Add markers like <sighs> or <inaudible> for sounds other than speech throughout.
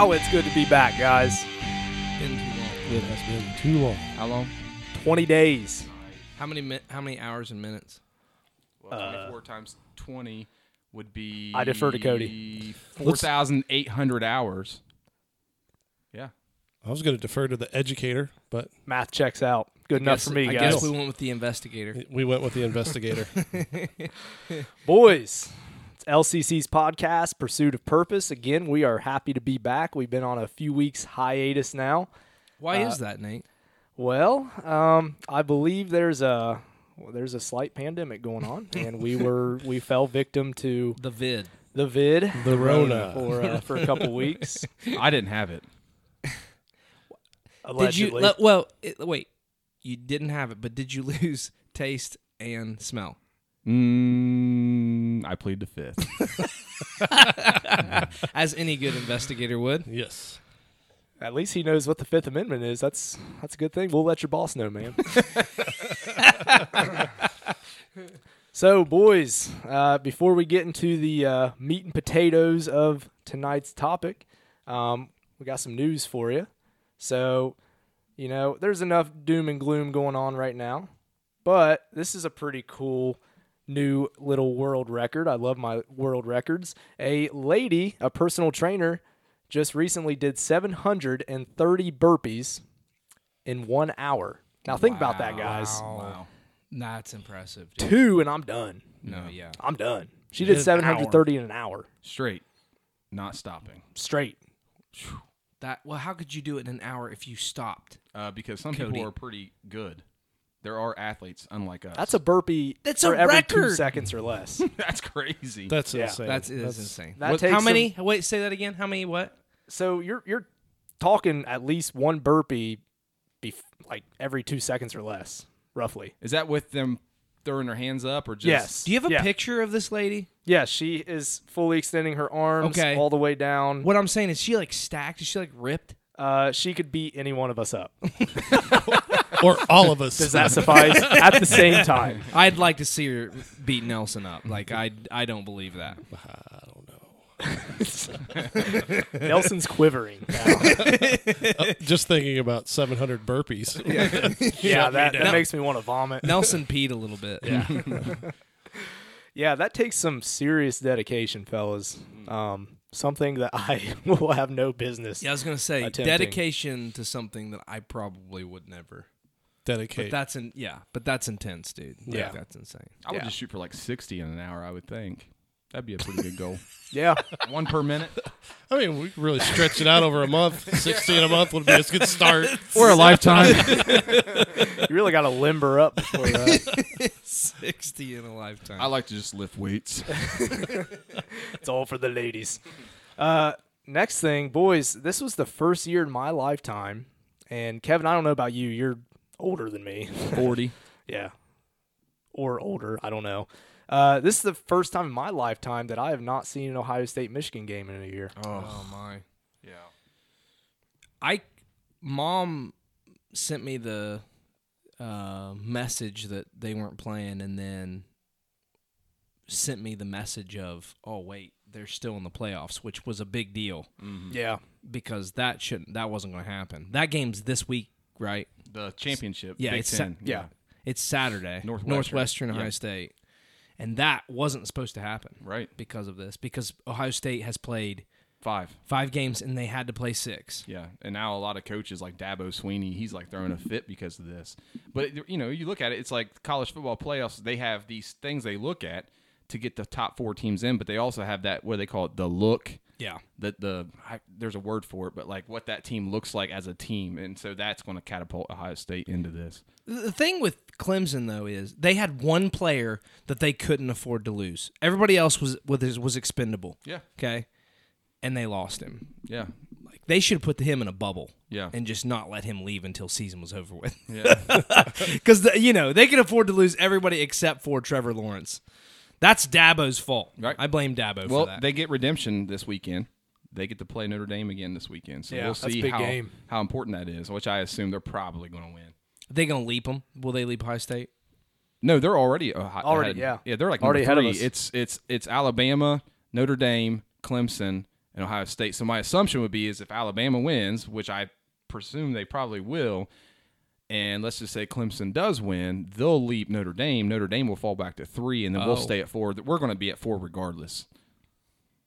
Wow, it's good to be back, guys. Been too long. It has been too long. How long? 20 days. How many mi- how many hours and minutes? Well, uh, 24 times 20 would be. I defer to Cody. 4,800 hours. Yeah. I was going to defer to the educator, but Math checks out. Good enough Guess- for me, I guys. guess we went with the investigator. we went with the investigator. <laughs> Boys, it's LCC's podcast, Pursuit of Purpose. Again, we are happy to be back. We've been on a few weeks hiatus now. Why Uh, is that, Nate? Well, um, I believe there's a well, there's a slight pandemic going on, <laughs> and we were we fell victim to The vid. the vid The Rona. <laughs> for uh, for a couple weeks. <laughs> I didn't have it. Did you? Le- well, it, wait. You didn't have it, but did you lose taste and smell? Mm, I plead the fifth. <laughs> <laughs> As any good investigator would. yes. At least he knows what the Fifth Amendment is. That's that's a good thing. We'll let your boss know, man. <laughs> so, boys, uh, before we get into the uh, meat and potatoes of tonight's topic, um, we got some news for you. So, you know, there's enough doom and gloom going on right now, but this is a pretty cool new little world record. I love my world records. A lady, a personal trainer, just recently did 730 burpees in one hour. Now think about that, guys. Wow. That's impressive. Dude. Two, and I'm done. No, yeah. I'm done. She In did an 730 in an hour Straight. Not stopping. straight. That well, how could you do it in an hour if you stopped? Uh, because some Cody. people are pretty good. There are athletes unlike us. That's a burpee That's for a every two record. seconds or less. <laughs> That's crazy. That's Yeah, insane. That's, it is insane. That What- takes how some- many? Wait, say that again. How many? What? so you're you're talking at least one burpee, bef- like every two seconds or less, roughly. Is that with them throwing their hands up or just? Yes. Do you have a Yeah. picture of this lady? Yeah, she is fully extending her arms Okay. all the way down. What I'm saying is, she like stacked? Is she like ripped? Uh, she could beat any one of us up. <laughs> or all of us. Does that suffice? At the same time. I'd like to see her beat Nelson up. Like I, I don't believe that. I don't know. <laughs> Nelson's quivering now. <laughs> Just thinking about 700 burpees. yeah, that, that makes me want to vomit. Nelson peed a little bit. Yeah. Yeah, that takes some serious dedication, fellas. Um, something that I <laughs> will have no business. Yeah, I was gonna say Attempting. dedication to something that I probably would never. dedicate. But Dedicate. that's in yeah, but that's intense, dude. Like, Yeah. that's insane. I would Yeah. just shoot for like 60 in an hour, I would think. That'd be a pretty good goal. <laughs> Yeah, One per minute. I mean, we could really stretch it out over a month. <laughs> 60 in a month would be a good start. <laughs> Or a lifetime. you really got to limber up before that. Sixty in a lifetime. I like to just lift weights. it's all for the ladies. Uh, next thing, boys, this was the first year in my lifetime, and Kevin, I don't know about you. You're older than me. 40. Yeah. Or older. I don't know. Uh, this is the first time in my lifetime that I have not seen an Ohio State Michigan game in a year. oh my. Yeah. I mom sent me the uh, message that they weren't playing, and then sent me the message of, "Oh wait, they're still in the playoffs," which was a big deal Yeah. because that shouldn't that wasn't going to happen. That game's this week, right? The championship. Yeah, Big it's Ten. sa- yeah. It's Saturday. Northwestern. Northwestern Ohio Yeah. State, and that wasn't supposed to happen Right. because of this. Because Ohio State has played Five. five games and they had to play six. Yeah, and now a lot of coaches like Dabo Swinney, he's like throwing a fit because of this. But you know, you look at it, it's like college football playoffs. They have these things they look at to get the top four teams in, but they also have that what do they call it, the look. Yeah. The the I, there's a word for it, but like what that team looks like as a team, and so that's going to catapult Ohio State into this. The thing with Clemson though is they had one player that they couldn't afford to lose. Everybody else was was was expendable. Yeah, Okay, and they lost him. yeah, Like they should have put him in a bubble. Yeah. and just not let him leave until season was over with. yeah. <laughs> Because you know they can afford to lose everybody except for Trevor Lawrence. That's Dabo's fault. Right. I blame Dabo well, for that. they get redemption this weekend. They get to play Notre Dame again this weekend, so Yeah, we'll that's a see big how game. how important that is. Which I assume they're probably going to win. Are they gonna leap them? Will they leap Ohio State? No, they're already Already, ahead. yeah. yeah. They're like Already number ahead of us. It's it's it's Alabama, Notre Dame, Clemson, and Ohio State. So my assumption would be is if Alabama wins, which I presume they probably will, and let's just say Clemson does win, they'll leap Notre Dame. Notre Dame will fall back to three, and then Oh. we'll stay at four. We're going to be at four regardless.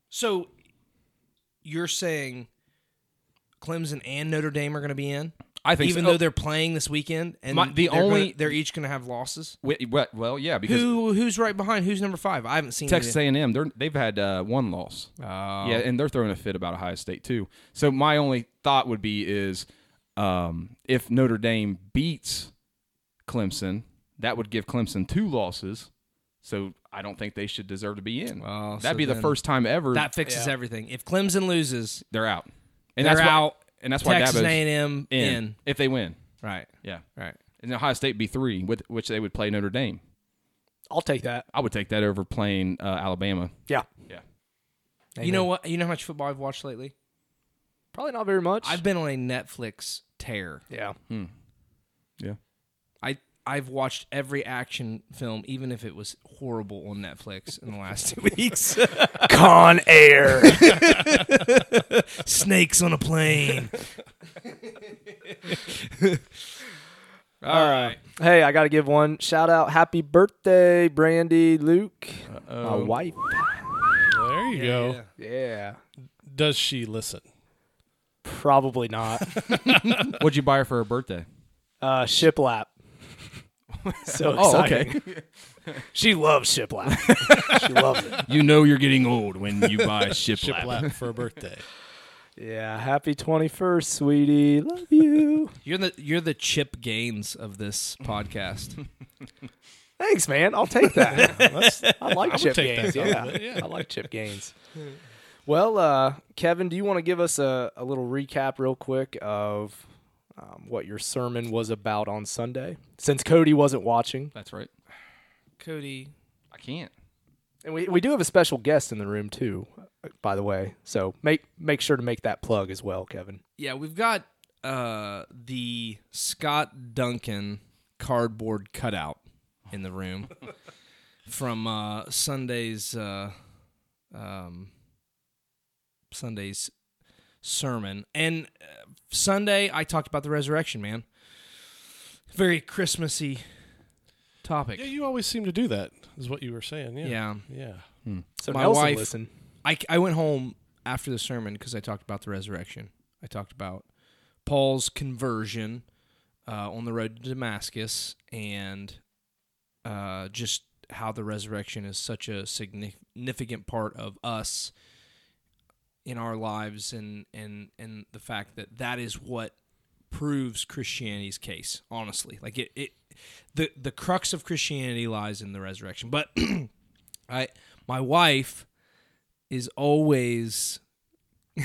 So you're saying Clemson and Notre Dame are going to be in, I think even so. though they're playing this weekend, and My- the they're gonna- only- they're each going to have losses. Well, well, yeah, because Who who's right behind? Who's number five? I haven't seen Texas. A&M, they're they've had uh, one loss. Oh. Yeah, and they're throwing a fit about Ohio State too. So my only thought would be is um, if Notre Dame beats Clemson, that would give Clemson two losses. So I don't think they should deserve to be in. Oh, That'd so be the first time ever That fixes Yeah. everything. If Clemson loses, they're out. And they're that's why, out. and that's why Texas A&M in. in, if they win. Right. Yeah, Right. and Ohio State be three, with which they would play Notre Dame. I'll take that. I would take that over playing uh, Alabama. Yeah. Yeah, You know what? You know how much football I've watched lately? Probably not very much. I've been on a Netflix tear. yeah. Hmm. yeah. I I've watched every action film, even if it was horrible on Netflix in the last two <laughs> weeks. <laughs> Con Air. <laughs> Snakes on a plane. All right. hey, I got to give one shout out. Happy birthday, Brandy, Luke, my wife. There you go. Yeah. Does she listen? Probably not. <laughs> What'd you buy her for her birthday? Uh, shiplap. <laughs> so Oh, exciting. she loves shiplap. she loves it. You know you're getting old when you buy <laughs> shiplap. Shiplap for a birthday. Yeah. Happy 21st, sweetie. Love you. You're the you're the Chip Gaines of this podcast. Thanks, man. I'll take that. I like chip take gains. Yeah. compliment, yeah. I like chip gains. Well, uh, Kevin, do you want to give us a, a little recap, real quick, of um, what your sermon was about on Sunday? Since Cody wasn't watching, That's right. Cody, I can't. and we, we do have a special guest in the room too, uh, by the way. So make make sure to make that plug as well, Kevin. yeah, we've got uh, the Scott Duncan cardboard cutout in the room <laughs> from uh, Sunday's uh, um, Sunday's sermon. And uh, Sunday, I talked about the resurrection, man. Very Christmassy topic. Yeah, you always seem to do that. Is what you were saying. Yeah. Yeah. Yeah. So My Nelson, wife- listen. I, I went home after the sermon because I talked about the resurrection. I talked about Paul's conversion uh, on the road to Damascus and uh, just how the resurrection is such a significant part of us in our lives and, and, and the fact that that is what proves Christianity's case, honestly. Like it, it the, the crux of Christianity lies in the resurrection. But <clears throat> I my wife is always <laughs>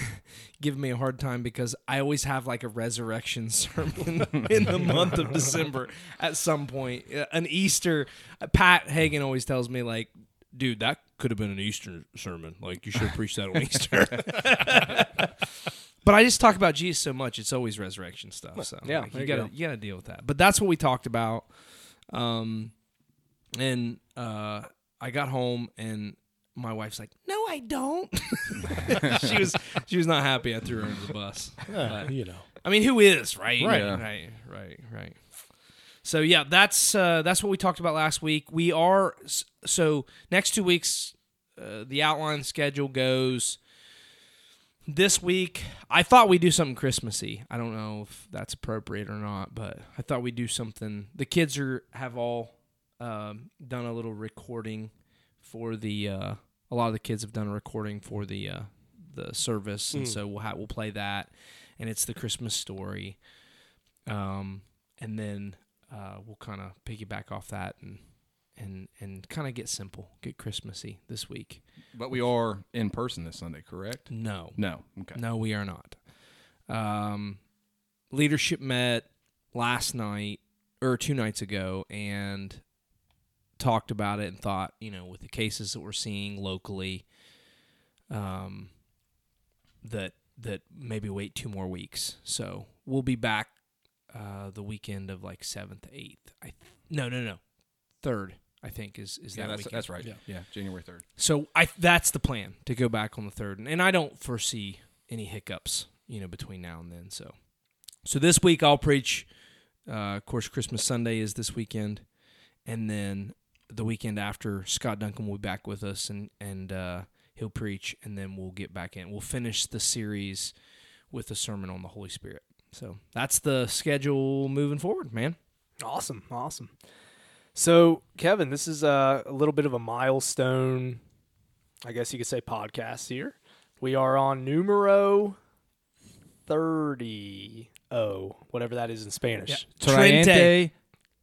giving me a hard time because I always have like a resurrection <laughs> sermon <laughs> in the month of December at some point. Uh, An Easter. Pat Hagen always tells me like, dude, that could have been an Easter sermon. Like you should have preached that on Easter. <laughs> but I just talk about Jesus so much; it's always resurrection stuff. So Yeah, like, you you gotta go. you gotta deal with that. But that's what we talked about. Um, and uh, I got home and my wife's like, "No, I don't." <laughs> she was she was not happy. I threw her under the bus. Uh, you know. I mean, who is right? Right. Yeah. right, right, right. So yeah, that's uh, that's what we talked about last week. We are so next two weeks. Uh, the outline schedule goes. This week, I thought we'd do something Christmassy. I don't know if that's appropriate or not, but I thought we'd do something. The kids are have all um, done a little recording for the. Uh, a lot of the kids have done a recording for the uh, the service, and so we'll ha- we'll play that, and it's the Christmas story. Um, and then uh, we'll kind of piggyback off that and and and kind of get simple, get Christmassy this week. But we are in person this Sunday, correct? No, No. Okay. no, we are not. Um, leadership met last night or two nights ago and talked about it and thought, you know, with the cases that we're seeing locally, um, that that maybe wait two more weeks. So we'll be back uh, the weekend of like seventh, eighth. I no, no, no, third. I think is is Yeah, that that's weekend. that's right. Yeah. Yeah, January third. So I that's the plan to go back on the third, and, and I don't foresee any hiccups, you know, between now and then. So, so this week I'll preach. Uh, of course, Christmas Sunday is this weekend, and then the weekend after, Scott Duncan will be back with us, and and uh, he'll preach, and then we'll get back in. We'll finish the series with a sermon on the Holy Spirit. So that's the schedule moving forward, man. Awesome, awesome. So, Kevin, this is a, a little bit of a milestone, I guess you could say, podcast here. We are on numero 30. Oh, whatever that is in Spanish. Trente.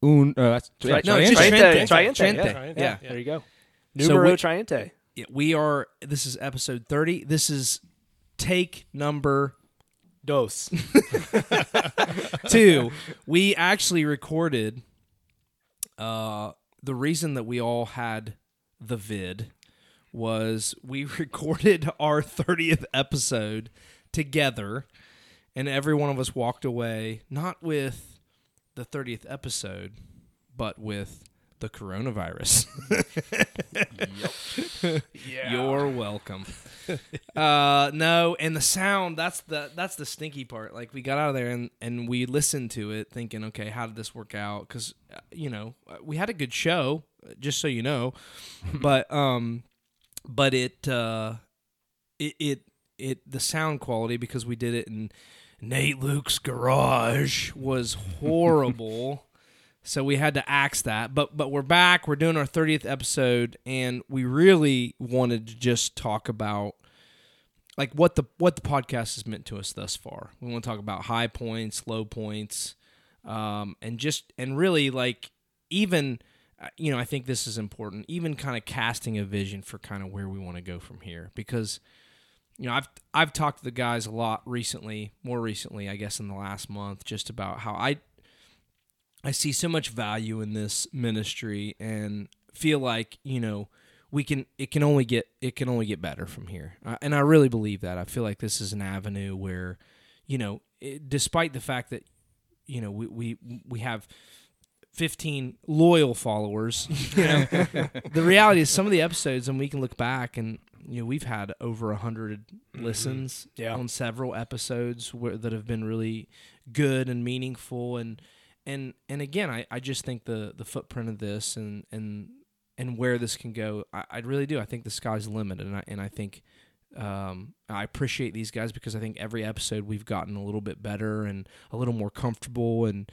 Un, uh, that's, yeah, No, Triente. just Triente. Triente. Triente, Triente. yeah. Triente, Yeah. There you go. So Numero we- Triente. Yeah, we are. This is episode thirty. This is take number Dos. <laughs> two. we actually recorded. Uh, the reason that we all had the vid was we <laughs> recorded our thirtieth episode together, and every one of us walked away not with the thirtieth episode, but with the coronavirus. <laughs> yeah. You're welcome. uh, no, and the sound that's the that's the stinky part. Like we got out of there and and we listened to it thinking, okay, how did this work out? Cuz uh, you know, uh, we had a good show, uh, just so you know. <laughs> but um but it uh it it it the sound quality because we did it in Nate Luke's garage was horrible. <laughs> So we had to axe that, but but we're back. We're doing our thirtieth episode, and we really wanted to just talk about like what the what the podcast has meant to us thus far. We want to talk about high points, low points, um, and just and really like even uh, you know I think this is important. Even kind of casting a vision for kind of where we want to go from here because you know I've I've talked to the guys a lot recently, more recently I guess in the last month, just about how I I see so much value in this ministry and feel like you know we can it can only get it can only get better from here. And I really believe that. I feel like this is an avenue where you know it, despite the fact that you know we we, we have 15 loyal followers <laughs> you know the reality is some of the episodes and we can look back and you know we've had over a hundred mm-hmm. listens Yeah. on several episodes where, that have been really good and meaningful. And and and again I, I just think the the footprint of this and and and where this can go I, I really do. I think the sky's the limit and I and I think um, I appreciate these guys because I think every episode we've gotten a little bit better and a little more comfortable and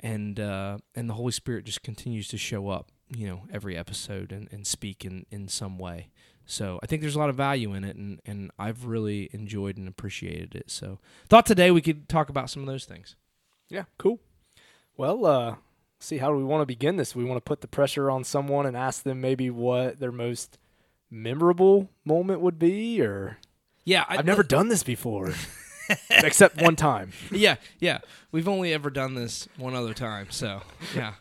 and uh, and the Holy Spirit just continues to show up you know every episode and, and speak in, in some way. So I think there's a lot of value in it and, and I've really enjoyed and appreciated it. So thought today we could talk about some of those things. Yeah, cool. Well, uh, see, how do we want to begin this? We want to put the pressure on someone and ask them maybe what their most memorable moment would be, or yeah I, I've never done this before, <laughs> except one time. yeah, yeah. We've only ever done this one other time, so yeah,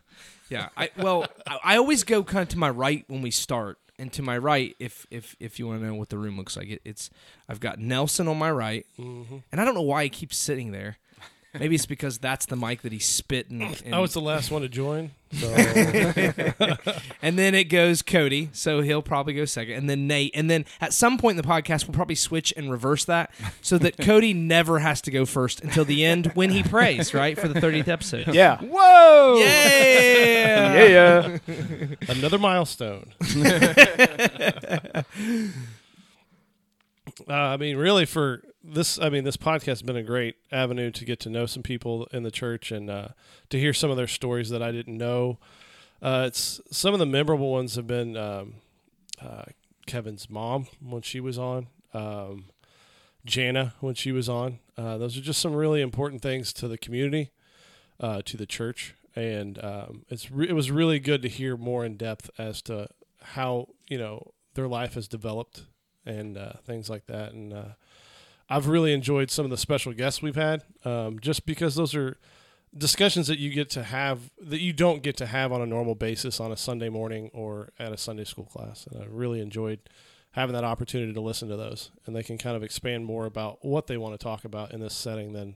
yeah. I well, I, I always go kind of to my right when we start, and to my right, if if if you want to know what the room looks like, it, it's I've got Nelson on my right, and I don't know why he keeps sitting there. Maybe it's because that's the mic that he's spitting. <laughs> And, I was the last one to join, so <laughs> and then it goes Cody, so he'll probably go second, and then Nate, and then at some point in the podcast we'll probably switch and reverse that so that <laughs> Cody never has to go first until the end when he prays, right for the thirtieth episode. Yeah. Whoa! Yeah. Yeah. another milestone. Uh, I mean, really, for this, I mean, this podcast has been a great avenue to get to know some people in the church and uh, to hear some of their stories that I didn't know. Uh, it's some of the memorable ones have been um, uh, Kevin's mom when she was on, um, Jana when she was on. Uh, those are just some really important things to the community, uh, to the church, and um, it's re- it was really good to hear more in depth as to how you know their life has developed and uh, things like that. And I've really enjoyed some of the special guests we've had, um, just because those are discussions that you get to have that you don't get to have on a normal basis on a Sunday morning or at a Sunday school class. And I really enjoyed having that opportunity to listen to those, and they can kind of expand more about what they want to talk about in this setting than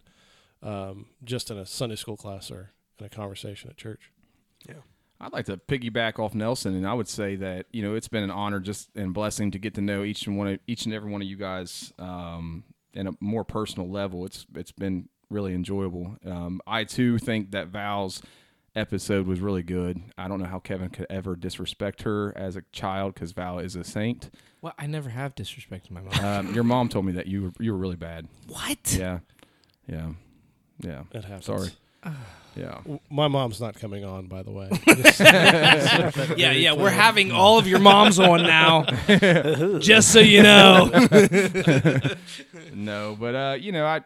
um, just in a Sunday school class or in a conversation at church. Yeah. I'd like to piggyback off Nelson, and I would say that you know it's been an honor just and blessing to get to know each and one of each and every one of you guys um, in a more personal level. It's it's been really enjoyable. Um, I too think that Val's episode was really good. I don't know how Kevin could ever disrespect her as a child because Val is a saint. Well, I never have disrespected my mom. Um, your mom told me that you were you were really bad. what? Yeah, yeah, yeah. It happens. Sorry. Yeah. My mom's not coming on, by the way. <laughs> <laughs> Yeah, yeah. We're having all of your moms on now, <laughs> just so you know. No, but uh, you know, I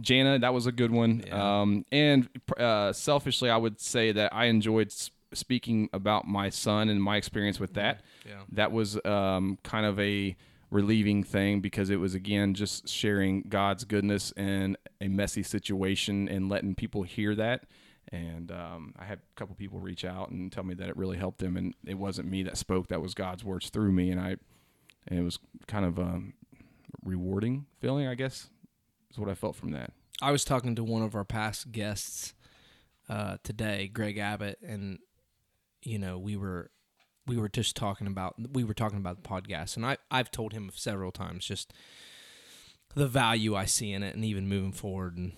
Jana, that was a good one. Yeah. Um, and uh, selfishly, I would say that I enjoyed s- speaking about my son and my experience with that. Yeah. That was um, kind of a relieving thing because it was again just sharing God's goodness in a messy situation and letting people hear that. And um, I had a couple people reach out and tell me that it really helped them, and it wasn't me that spoke; that was God's words through me, and I, and it was kind of um, rewarding feeling, I guess, is what I felt from that. I was talking to one of our past guests uh, today, Greg Abbott, and you know we were we were just talking about we were talking about the podcast, and I I've told him several times just the value I see in it, and even moving forward, and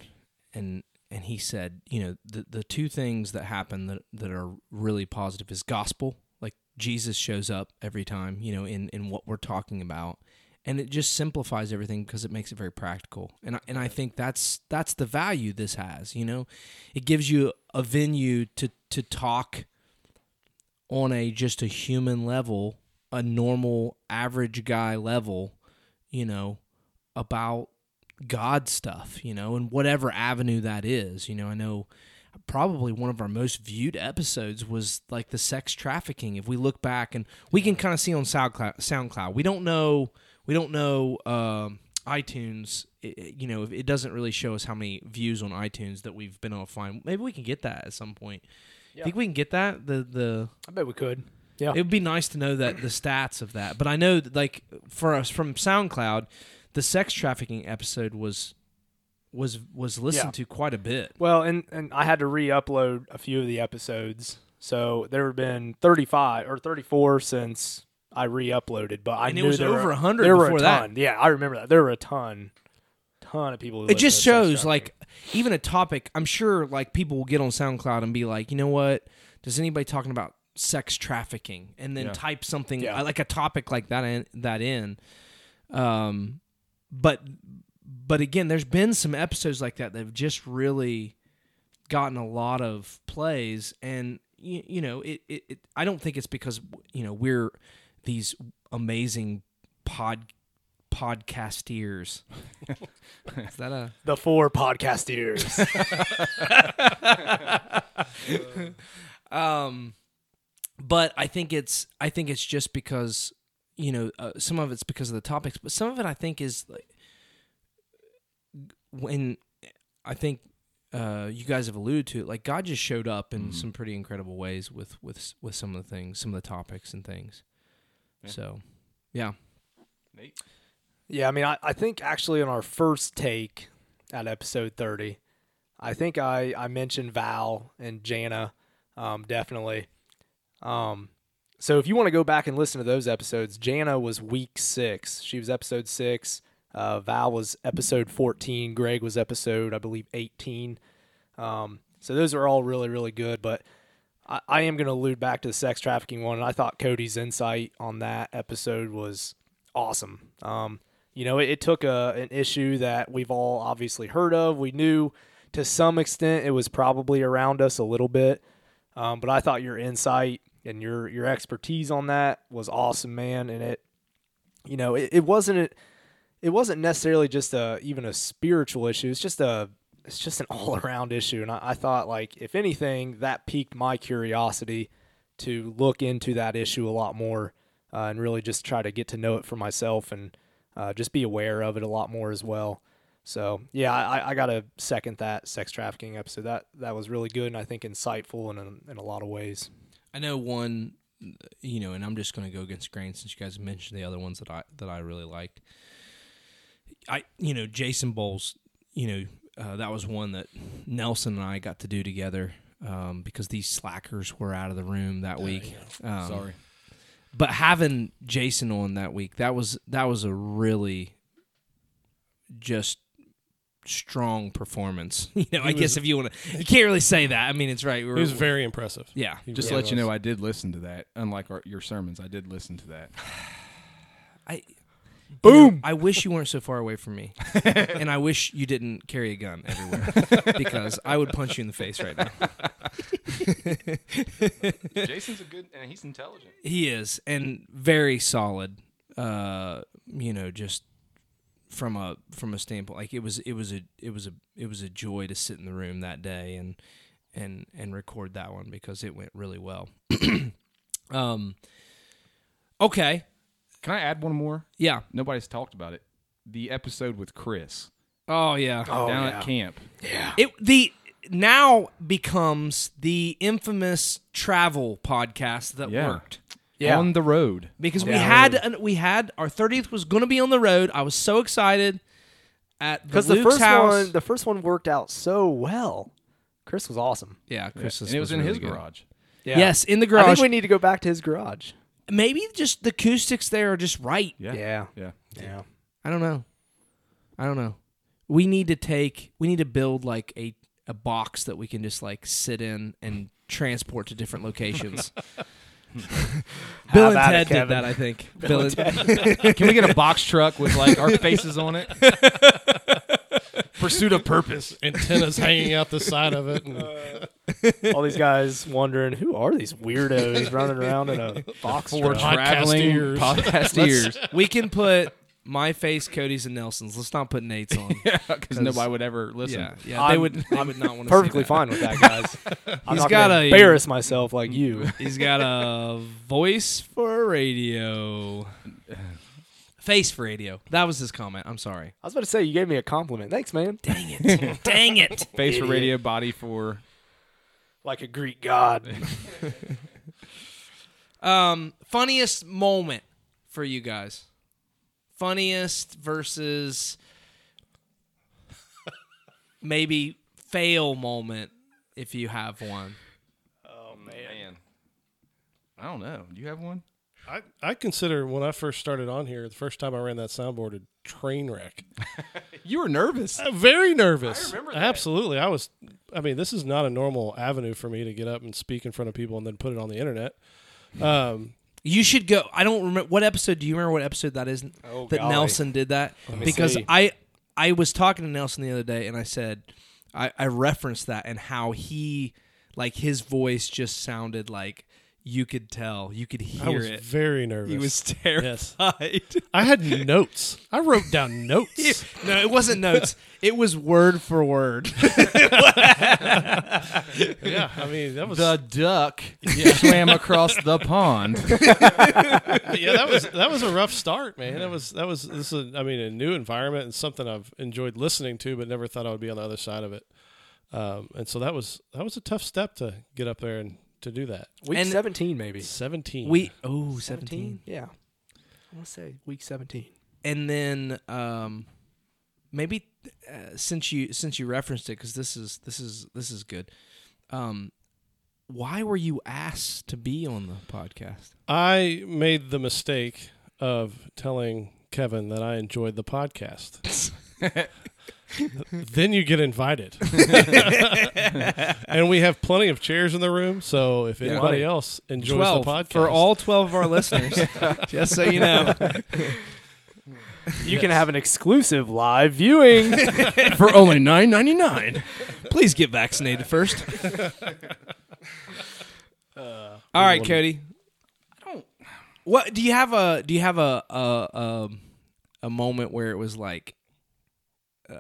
and and he said, you know, the the two things that happen that that are really positive is gospel, like Jesus shows up every time, you know, in in what we're talking about, and it just simplifies everything because it makes it very practical. And I, and I think that's that's the value this has. You know, it gives you a venue to to talk on a just a human level, a normal average guy level. You know, about God stuff. You know, and whatever avenue that is. You know, I know. Probably one of our most viewed episodes was like the sex trafficking. If we look back and we can kind of see on SoundCloud, SoundCloud, we don't know we don't know um, iTunes. It, you know, it doesn't really show us how many views on iTunes that we've been able to find. Maybe we can get that at some point. Yeah. Think we can get that? The the I bet we could. Yeah. it would be nice to know that the stats of that. But I know that, like for us from SoundCloud, the sex trafficking episode was was was listened Yeah. to quite a bit. Well, and and I had to re-upload a few of the episodes, so there have been 35 or 34 since I re-uploaded. But I And it knew was there over were, 100 There were before a that. ton. Yeah, I remember that. There were a ton, ton of people. Who it just shows like even a topic i'm sure like people will get on soundcloud and be like you know what does anybody talking about sex trafficking and then Yeah. type something Yeah. like a topic like that in that in um but but again there's been some episodes like that that have just really gotten a lot of plays and you, you know it, it, it i don't think it's because you know we're these amazing pod podcasteers <laughs> is that a <laughs> the four podcast ears. <laughs> um but i think it's i think it's just because you know uh, some of it's because of the topics but some of it i think is like when i think uh you guys have alluded to it like god just showed up in some pretty incredible ways with with with some of the things some of the topics and things Yeah. so yeah Nate? Yeah, I mean, I, I think actually on our first take at episode 30, I think I, I mentioned Val and Jana, um, definitely. Um, so if you want to go back and listen to those episodes, Jana was week six. She was episode six. Uh, Val was episode 14. Greg was episode, I believe, 18. Um, so those are all really, really good. But I, I am going to allude back to the sex trafficking one. And I thought Cody's insight on that episode was awesome. Um, you know, it, it took a an issue that we've all obviously heard of. We knew to some extent it was probably around us a little bit, um, but I thought your insight and your your expertise on that was awesome, man. And it, you know, it, it wasn't it wasn't necessarily just a even a spiritual issue. It's just a it's just an <laughs> all around issue. And I, I thought like if anything that piqued my curiosity to look into that issue a lot more uh, and really just try to get to know it for myself and uh, just be aware of it a lot more as well. So yeah, I, I got to second that sex trafficking episode. That that was really good and I think insightful in in a lot of ways. I know one, you know, and I'm just going to go against grain since you guys mentioned the other ones that I that I really liked. I, you know, Jason Bowles, you know, uh, that was one that Nelson and I got to do together. um, because these slackers were out of the room that week. Um, Sorry. but having Jason on that week, that was that was a really just strong performance. <laughs> You know, I He guess if you want to, you can't really say that. I mean, it's right. It was very impressive. yeah. He Just to really let you know, I did listen to that. Unlike our, your sermons, I did listen to that. <sighs> I Boom. I wish you weren't so far away from me, <laughs> and I wish you didn't carry a gun everywhere <laughs> because I would punch you in the face right now. Jason's a good and he's intelligent. He is, and very solid. Uh, you know, just from a from a standpoint, like it was it was a it was a it was a joy to sit in the room that day and and and record that one because it went really well. <clears throat> um. Okay. Can I add one more? Yeah. Nobody's talked about it. The episode with Chris Oh yeah. Oh, down yeah. at camp. Yeah. It the now becomes the infamous travel podcast that Yeah. worked Yeah. On the road. because we had an, we had our 30th was going to be on the road. I was so excited at Because the Luke's first house. one, the first one worked out so well. Chris was awesome. yeah, Chris and it was, in really his good. garage. Yeah. Yes, in the garage. I think we need to go back to his garage. Maybe just the acoustics there are just right. Yeah. Yeah. Yeah. Yeah. I don't know. I don't know. We need to take. We need to build like a a box that we can just like sit in and transport to different locations. <laughs> Bill and about it, Ted did that, I think. Bill and, <laughs> Can we get a box truck with like our <laughs> faces on it? <laughs> Pursuit of purpose. Antennas hanging out the side of it. And All these guys wondering who are these weirdos running around in a box For truck? traveling ears. podcast ears. we can put my face, Cody's, and Nelson's. Let's not put Nate's on. <laughs> Because nobody would ever listen. Yeah, yeah. They I'm- would. They would not want to. <laughs> Perfectly fine with that, guys. <laughs> I'm He's not got gonna a- embarrass myself like you. He's got a voice for radio. Face for radio. That was his comment. I'm sorry. I was about to say you gave me a compliment. Thanks, man. Dang it. Dang it. Face for radio, body for. Like a Greek god. Um, funniest moment for you guys. Funniest versus <laughs> maybe fail moment if you have one. Oh Man. I don't know. Do you have one? I, I consider when I first started on here, the first time I ran that soundboard, a train wreck. <laughs> You were nervous. I'm very nervous. I remember that. Absolutely. I was, I mean, this is not a normal avenue for me to get up and speak in front of people and then put it on the internet. Um, You should go. I don't remember what episode. Do you remember what episode that is? Oh, that golly. Nelson did that because see. I I was talking to Nelson the other day and I said I, I referenced that and how he like his voice just sounded like you could tell you could hear I was it. very nervous. He was Yes. terrified. I had notes. I wrote down notes. <laughs> no, it wasn't notes. It was word for word. <laughs> yeah. I mean, that was, The duck swam across the pond. <laughs> yeah, that was, that was a rough start, man. That was, that was, this is, I mean, a new environment and something I've enjoyed listening to, but never thought I would be on the other side of it. Um, and so that was, that was a tough step to get up there and to do that. Week And- 17, maybe. 17. we oh 17. Yeah. I want to say week 17. and then um, maybe uh, since you since you referenced it because this is this is this is good. Um, why were you asked to be on the podcast? I made the mistake of telling Kevin that I enjoyed the podcast. <laughs> <laughs> then you get invited. <laughs> and we have plenty of chairs in the room, so if anybody Right. else enjoys Twelve the podcast for all twelve of our listeners. <laughs> just so you know, You can have an exclusive live viewing. For only nine ninety nine. please get vaccinated first. all right, Cody. I don't What do you have a do you have a a um, a moment where it was like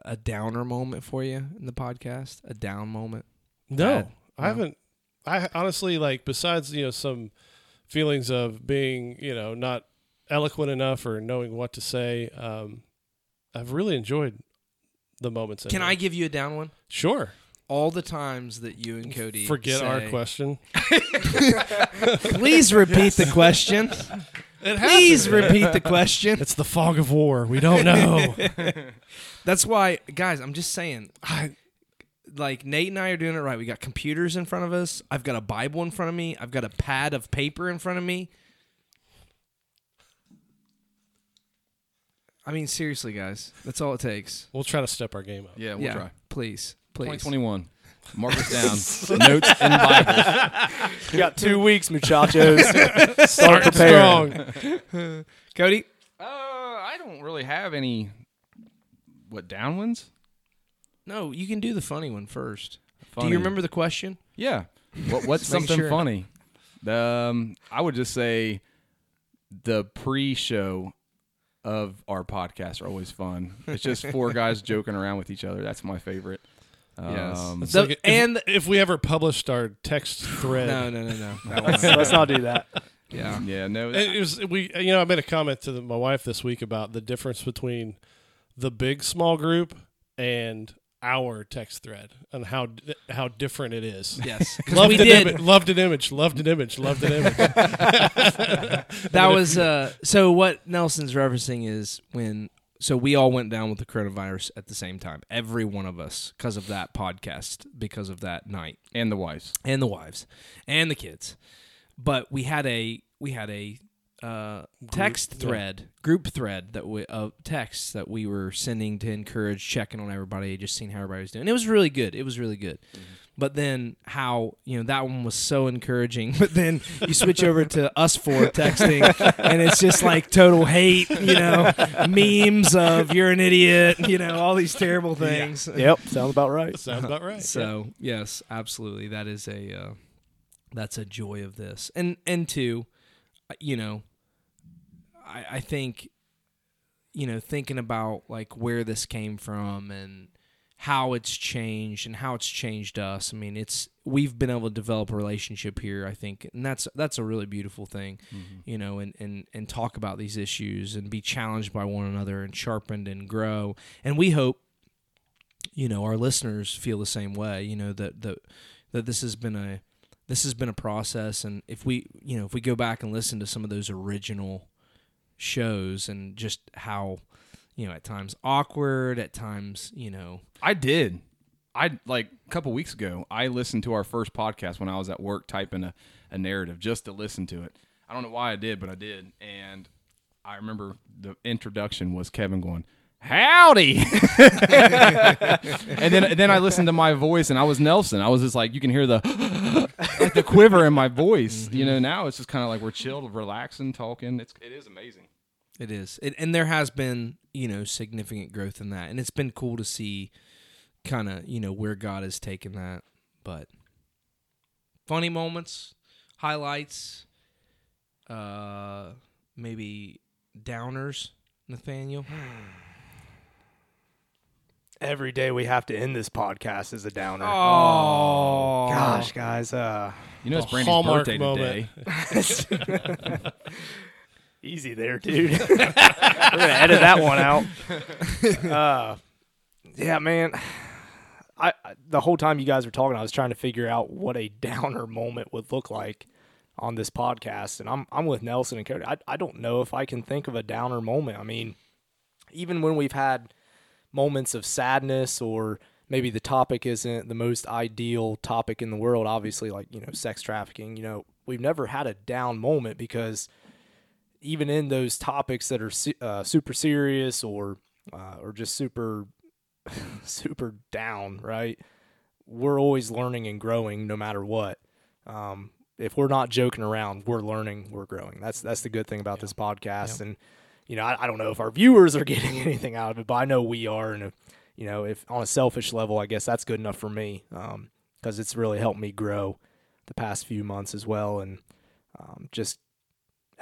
a- downer moment for you in the podcast? A down moment? No, Bad. I No. haven't. I honestly like besides you know some feelings of being you know not eloquent enough or knowing what to say. Um, I've really enjoyed the moments. Can. I give you a down one? Sure. All the times that you and Cody Forget our question. <laughs> Please repeat the question. Please repeat the question. It's the fog of war. We don't know. <laughs> That's why, guys. I'm just saying. I, like Nate and I are doing it right. We got computers in front of us. I've got a Bible in front of me. I've got a pad of paper in front of me. I mean, seriously, guys, that's all it takes. We'll try to step our game up. Yeah, we'll yeah, try. please, please. 2021. Mark this down. <laughs> <laughs> Notes and Bible. You got two weeks, muchachos. <laughs> Start Start preparing. strong. Cody, Uh, I don't really have any. What down ones? no, you can do the funny one first. Do you remember the question? Yeah. What, what's something sure. funny? Um, I would just say the pre-show of our podcast are always fun. It's just four guys joking around with each other. That's my favorite. Yes. Um, It's The- like if, and- if we ever published our text thread, No, no, no, no. <laughs> Let's, let's not do that. yeah. yeah, no. it was we. You know, I made a comment to the, my wife this week about the difference between the big small group and our text thread and how how different it is. Yes. <laughs> 'Cause Loved we an did. image, loved an image, loved an image, loved an image. <laughs> that was uh so what Nelson's referencing is when so we all went down with the coronavirus at the same time every one of us because of that podcast because of that night. And the wives. and the wives. And the kids. But we had a we had a uh, text yeah. thread group thread that we of texts that we were sending to encourage checking on everybody just seeing how everybody was doing. It was really good. It was really good but then how you know that one was so encouraging <laughs> but then you switch over to us four texting and it's just like total hate you know memes of you're an idiot you know all these terrible things Yep, sounds about right. Sounds about right. so yes absolutely that is a uh, that's a joy of this and and two you know I, I think you know thinking about like where this came from and how it's changed and how it's changed us. I mean it's we've been able to develop a relationship here i think and that's that's a really beautiful thing mm-hmm. you know and, and and talk about these issues and be challenged by one another and sharpened and grow. And we hope you know our listeners feel the same way you know that that that this has been a this has been a process. And if we you know if we go back and listen to some of those original shows and just how you know at times awkward at times you know I did. I like a couple weeks ago. I listened to our first podcast when I was at work typing a, a narrative just to listen to it. I don't know why I did, but I did. And I remember the introduction was Kevin going, "Howdy," <laughs> and then then I listened to my voice and I was Nelson. I was just like, you can hear the <gasps> like the quiver in my voice. You know, mm-hmm. now it's just kind of like we're chilled, relaxing, talking. It's it is amazing. It is, it, and there has been you know significant growth in that, and it's been cool to see kind of you know where God has taken that. But funny moments, highlights, uh, maybe downers, Nathaniel. <sighs> Every day we have to end this podcast is a downer. Oh, Gosh, guys. Uh, You know, it's The Brandy's hallmark birthday moment. today. <laughs> <laughs> <laughs> easy there, <laughs> dude. We're gonna edit that one out. <laughs> Uh, yeah, man. I, I the whole time you guys were talking, I was trying to figure out what a downer moment would look like on this podcast, and I'm I'm with Nelson and Cody. I I don't know if I can think of a downer moment. I mean, even when we've had moments of sadness or maybe the topic isn't the most ideal topic in the world obviously like you know sex trafficking you know we've never had a down moment because even in those topics that are uh, super serious or uh, or just super <laughs> super down right? We're always learning and growing no matter what. Um, if we're not joking around we're learning we're growing. That's that's the good thing about this podcast. And you know I, I don't know if our viewers are <laughs> getting anything out of it but i know we are. And if, you know if on a selfish level i guess that's good enough for me because it's really helped me grow the past few months as well. And um, just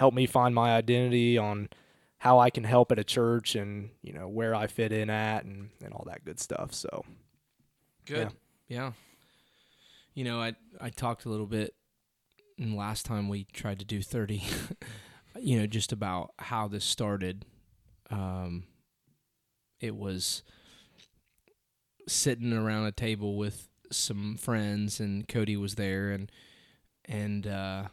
help me find my identity on how I can help at a church and you know where I fit in at and, and all that good stuff. So Good. Yeah. You know, I I talked a little bit and last time we tried to do 30 <laughs> you know just about how this started. Um it was sitting around a table with some friends and Cody was there and and uh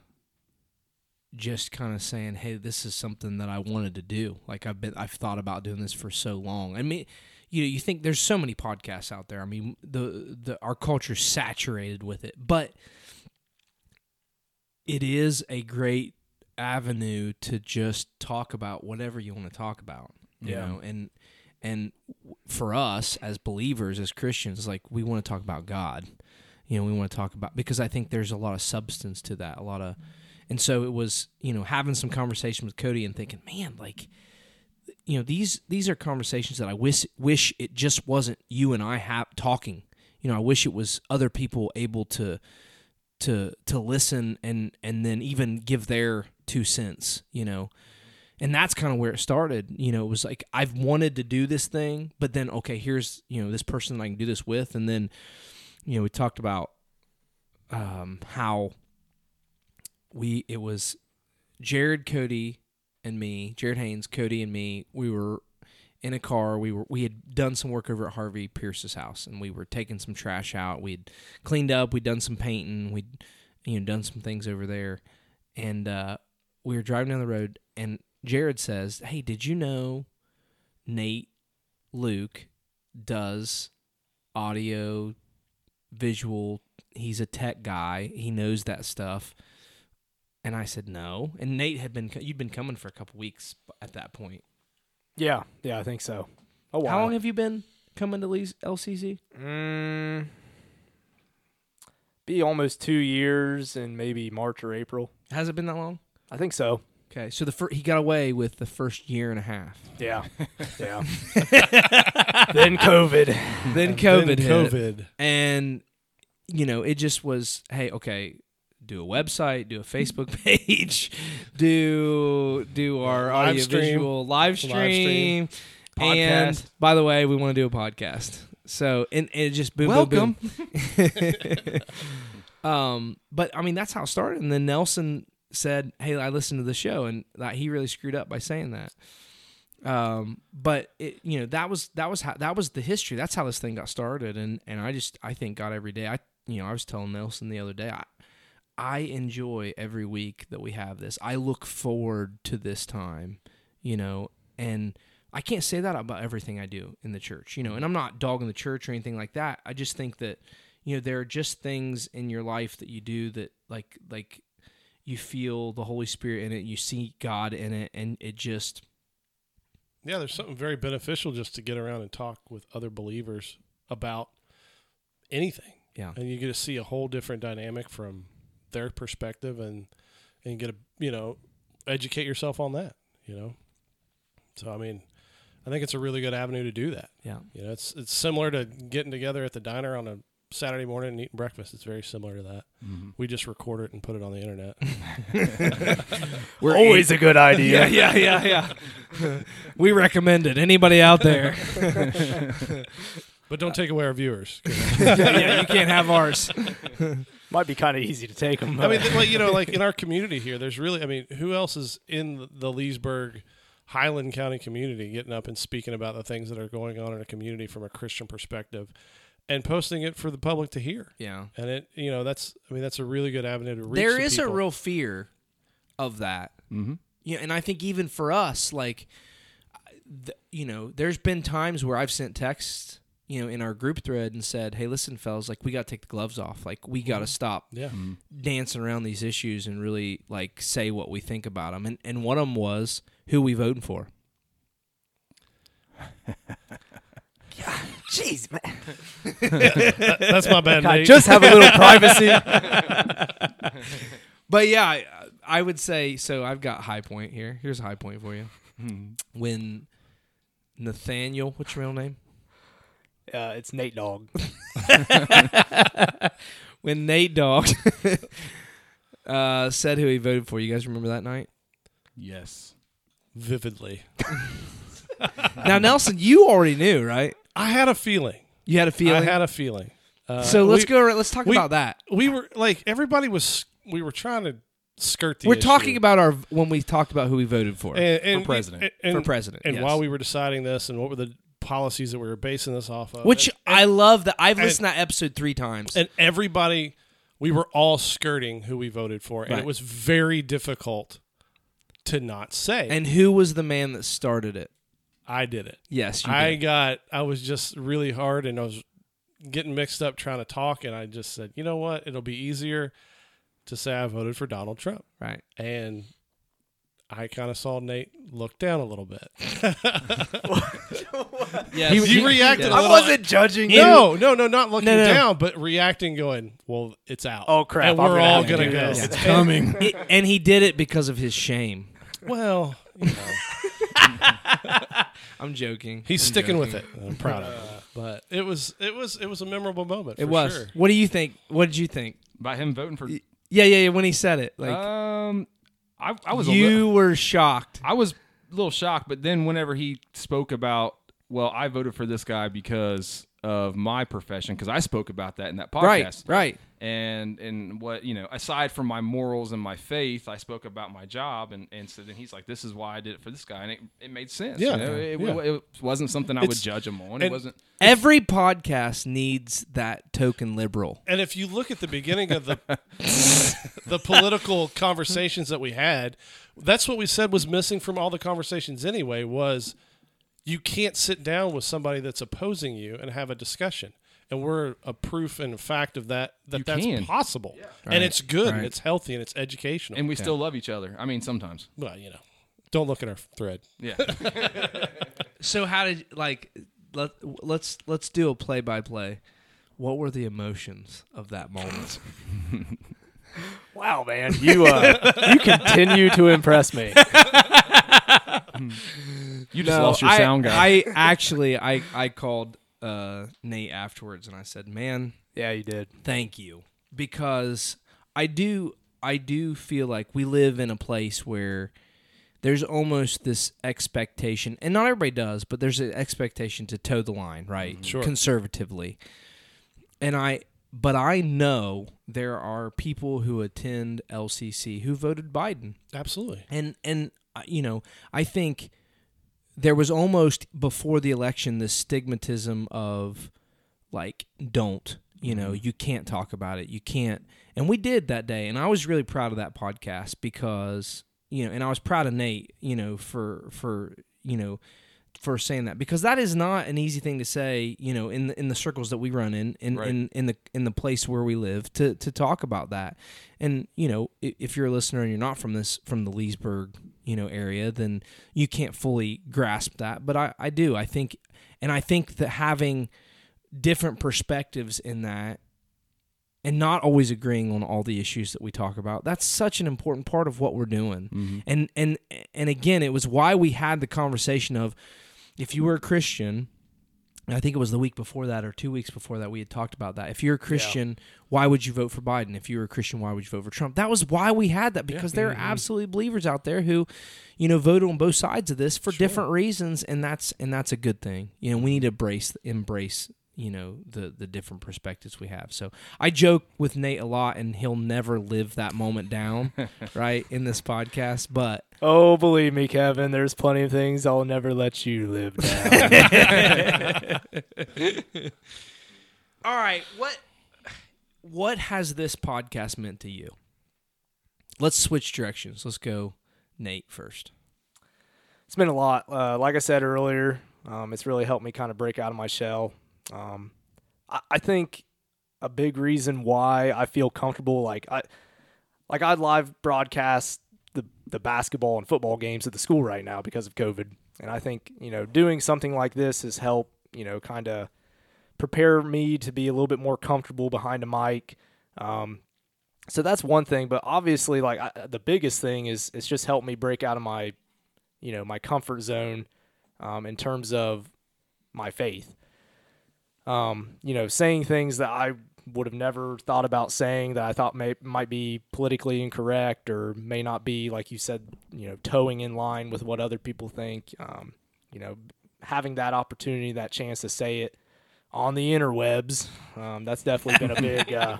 just kind of saying, "Hey, this is something that I wanted to do. Like I've been I've thought about doing this for so long." I mean, you know, you think there's so many podcasts out there. I mean, the the our culture's saturated with it, but it is a great avenue to just talk about whatever you want to talk about. You Yeah. know, and and for us as believers, as Christians, like we want to talk about God. You know, we want to talk about because I think there's a lot of substance to that, a lot of, and so it was, you know, having some conversation with Cody and thinking, man, like, you know, these these are conversations that I wish wish it just wasn't you and I have talking. You know, I wish it was other people able to to to listen and and then even give their two cents. You know, and that's kind of where it started you know it was like i've wanted to do this thing but then okay here's you know this person i can do this with and then you know we talked about um how we it was jared cody and me jared haynes cody and me. We were in a car. We were we had done some work over at harvey pierce's house and we were taking some trash out. We'd cleaned up. We'd done some painting. We'd you know done some things over there. And uh we were driving down the road and Jared says, "Hey, did you know Nate Luke does audio visual? He's a tech guy. He knows that stuff." And I said, "No." And Nate had been you'd been coming for a couple weeks at that point. Yeah, yeah, I think so. A while. How long have you been coming to Lee's LCC? Mm, be almost two years in maybe March or April. Has it been that long? I think so. Okay, so the fir- he got away with the first year and a half. Yeah, <laughs> yeah. then COVID. Then COVID then hit. COVID. and you know it just was hey okay do a website do a facebook <laughs> page do do our Live audio stream. visual live stream, stream. and by the way we want to do a podcast. So and, and it just boom Welcome. boom. Boom <laughs> um but i mean that's how it started. And then nelson said hey i listened to the show and that he really screwed up by saying that. Um but it you know that was that was how that was the history. That's how this thing got started. And and i just i thank god every day i you know i was telling nelson the other day i i enjoy every week that we have this. I look forward to this time you know and i can't say that about everything i do in the church you know and i'm not dogging the church or anything like that. I just think that you know there are just things in your life that you do that like like you feel the holy spirit in it you see god in it and it just Yeah, there's something very beneficial just to get around and talk with other believers about anything. yeah. And you get to see a whole different dynamic from their perspective and and get a you know educate yourself on that you know so i mean i think it's a really good avenue to do that yeah you know it's it's similar to getting together at the diner on a saturday morning and eating breakfast it's very similar to that Mm-hmm. we just record it and put it on the internet <laughs> We're Always a good idea. yeah, yeah, yeah, yeah. <laughs> we recommend it. Anybody out there? <laughs> but don't take away our viewers yeah, yeah, you can't have ours. Might be kind of easy to take them. I mean, th- well, you know, like in our <laughs> community here, there's really, I mean, who else is in the Leesburg, Highland County community getting up and speaking about the things that are going on in a community from a Christian perspective and posting it for the public to hear? Yeah, And it, you know, that's, I mean, that's a really good avenue to reach. there the is a real fear of that. Mm-hmm. Yeah, and I think even for us, like, th- you know, there's been times where I've sent texts, you know, in our group thread and said, "Hey, listen, fellas, like, we got to take the gloves off. Like, we got to mm-hmm. stop Yeah. Mm-hmm. dancing around these issues and really like say what we think about them." And and one of them was who we voting for. <laughs> jeez, man. <laughs> That's my bad. God, Nate. just have a little privacy. <laughs> But yeah, I, I would say so. I've got high point here. Here's a high point for you. Hmm. When Nathaniel, what's your real name? Uh, it's Nate Dog. <laughs> When Nate Dogg <laughs> uh, said who he voted for. You guys remember that night? Yes. vividly. <laughs> now, Nelson, you already knew, right? I had a feeling. You had a feeling. I had a feeling. Uh, so let's we, go. Let's talk we- about that. We were like everybody was. We were trying to skirt the. We're issue. talking about our when we talked about who we voted for and, and For president. and- and- for president. And yes. while we were deciding this, and what were the policies that we were basing this off of, which and, I love that I've and- listened to that episode three times. and everybody, we were all skirting who we voted for, and Right. it was very difficult to not say. And who was the man that started it? I did it. Yes, you I did. got I was just really hard and I was getting mixed up trying to talk and I just said, "You know what? It'll be easier to say I voted for Donald Trump." Right. And I kind of saw Nate look down a little bit. <laughs> Yes. you reacted a I little wasn't judging you. No, no, no, not looking No, no. down, but reacting, going, "Well, it's out." Oh, crap, And we're gonna all have to gonna go. this. It's <laughs> coming. <laughs> He- and he did it because of his shame. well, you know, I'm joking. he's I'm sticking with it. I'm proud of him. But it was, it was, it was a memorable moment. It for was. Sure. What do you think? What did you think? About him voting for, Yeah, yeah, yeah. When he said it, like um, I, I was a little, you were shocked. I was a little shocked, but then whenever he spoke about, well, I voted for this guy because of my profession, because I spoke about that in that podcast, Right. Right. And and what you know, aside from my morals and my faith, I spoke about my job, and and so then he's like, this is why I did it for this guy, and it, it made sense. Yeah, you know? it, yeah. it wasn't something I would judge him on. It and- wasn't. Every podcast needs that token liberal. And if you look at the beginning of the <laughs> the political conversations that we had, that's what we said was missing from all the conversations anyway was you can't sit down with somebody that's opposing you and have a discussion. And we're a proof and a fact of that that You that's can. possible. Right, And it's good and it's healthy and it's educational. And we still love each other. I mean, sometimes. well, you know. Don't look at our thread. Yeah. <laughs> So how did like let let's let's do a play by play. What were the emotions of that moment? <laughs> Wow, man, you uh, you continue to impress me. <laughs> You just lost your I, sound guy. I actually I I called uh, Nate afterwards and I said, "Man, Yeah, you did. thank you because I do I do feel like we live in a place where there's almost this expectation and not everybody does but there's an expectation to toe the line right Sure. conservatively and I but I know there are people who attend LCC who voted Biden Absolutely. and and uh, you know I think there was almost before the election this stigmatism of like don't you know mm-hmm. you can't talk about it you can't and we did that day and I was really proud of that podcast because you know and I was proud of Nate you know for for you know for saying that because that is not an easy thing to say you know in the, in the circles that we run in in, Right. in in the in the place where we live to to talk about that and you know if you're a listener and you're not from this from the Leesburg you know area then you can't fully grasp that. But I I do. I think and I think that having different perspectives in that and not always agreeing on all the issues that we talk about that's such an important part of what we're doing. Mhm. and and and again it was why we had the conversation of if you were a christian i think it was the week before that or two weeks before that we had talked about that. If you're a christian why would you vote for biden? If you were a christian why would you vote for trump? That was why we had that because there are mm-hmm. absolutely believers out there who you know voted on both sides of this for different reasons and that's and that's a good thing. You know we need to embrace embrace you know the the different perspectives we have so i joke with nate a lot and he'll never live that moment down <laughs> right in this podcast but Oh, believe me, Kevin. There's plenty of things I'll never let you live down. <laughs> all right what what has this podcast meant to you let's switch directions let's go nate first it's been a lot. Uh, like I said earlier, um, it's really helped me kind of break out of my shell. Um, I, I think a big reason why I feel comfortable, like I, like I live broadcast the the basketball and football games at the school right now because of COVID, and I think you know doing something like this has helped you know kind of prepare me to be a little bit more comfortable behind a mic. Um, so that's one thing, but obviously, like I, the biggest thing is it's just helped me break out of my you know my comfort zone um, in terms of my faith. Um, you know, saying things that I would have never thought about saying that I thought may might be politically incorrect or may not be like you said, you know, toeing in line with what other people think. Um, you know, having that opportunity, that chance to say it on the interwebs, um, that's definitely been a <laughs> big. Uh,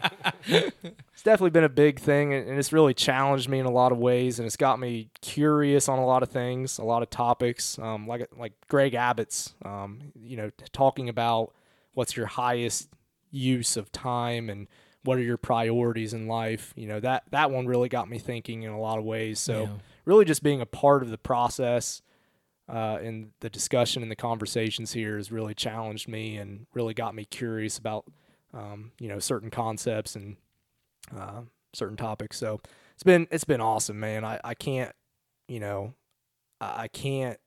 it's definitely been a big thing and it's really challenged me in a lot of ways and it's got me curious on a lot of things a lot of topics um, like like greg abbott's um, you know talking about what's your highest use of time and what are your priorities in life you know that that one really got me thinking in a lot of ways so Yeah. really just being a part of the process uh, and the discussion and the conversations here has really challenged me and really got me curious about um, you know certain concepts and uh, certain topics. So it's been it's been awesome, man. I, I can't you know I I can't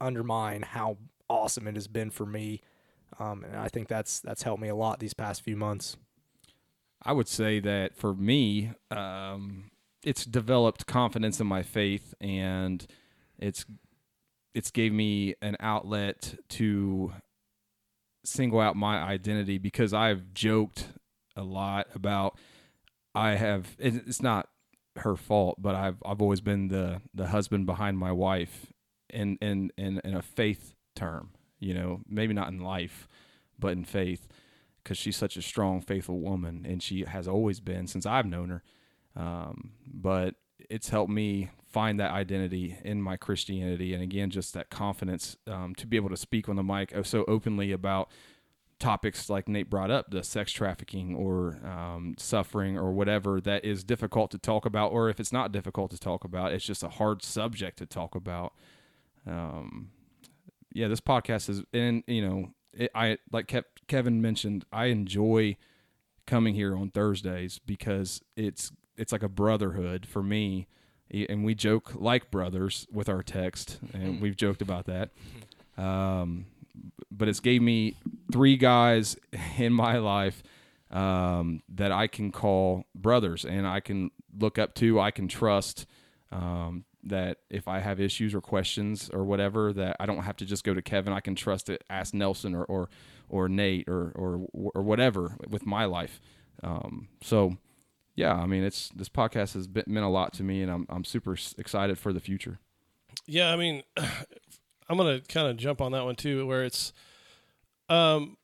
undermine how awesome it has been for me, um, and I think that's that's helped me a lot these past few months. I would say that for me, um, it's developed confidence in my faith, and it's it's gave me an outlet to single out my identity because I've joked a lot about I have it's not her fault, but I've I've always been the the husband behind my wife in in in, in a faith term, you know, maybe not in life, but in faith because she's such a strong, faithful woman, and she has always been since I've known her. Um, but it's helped me find that identity in my Christianity, and again, just that confidence um, to be able to speak on the mic uh, so openly about topics like Nate brought up, the sex trafficking or um, suffering or whatever that is difficult to talk about, or if it's not difficult to talk about, it's just a hard subject to talk about. Um, yeah, this podcast is, and you know, it, I like Kev, Kevin mentioned, I enjoy coming here on Thursdays because it's it's like a brotherhood for me, and we joke like brothers with our text, and we've joked about that. Um, but it's gave me three guys <laughs> in my life um, that I can call brothers, and I can look up to, I can trust. Um, that if I have issues or questions or whatever, that I don't have to just go to Kevin. I can trust it. Ask Nelson or or, or Nate or, or or whatever with my life. Um, so, yeah, I mean, it's this podcast has been, meant a lot to me, and I'm I'm super excited for the future. Yeah, I mean, <clears throat> I'm gonna kind of jump on that one too, where it's, um,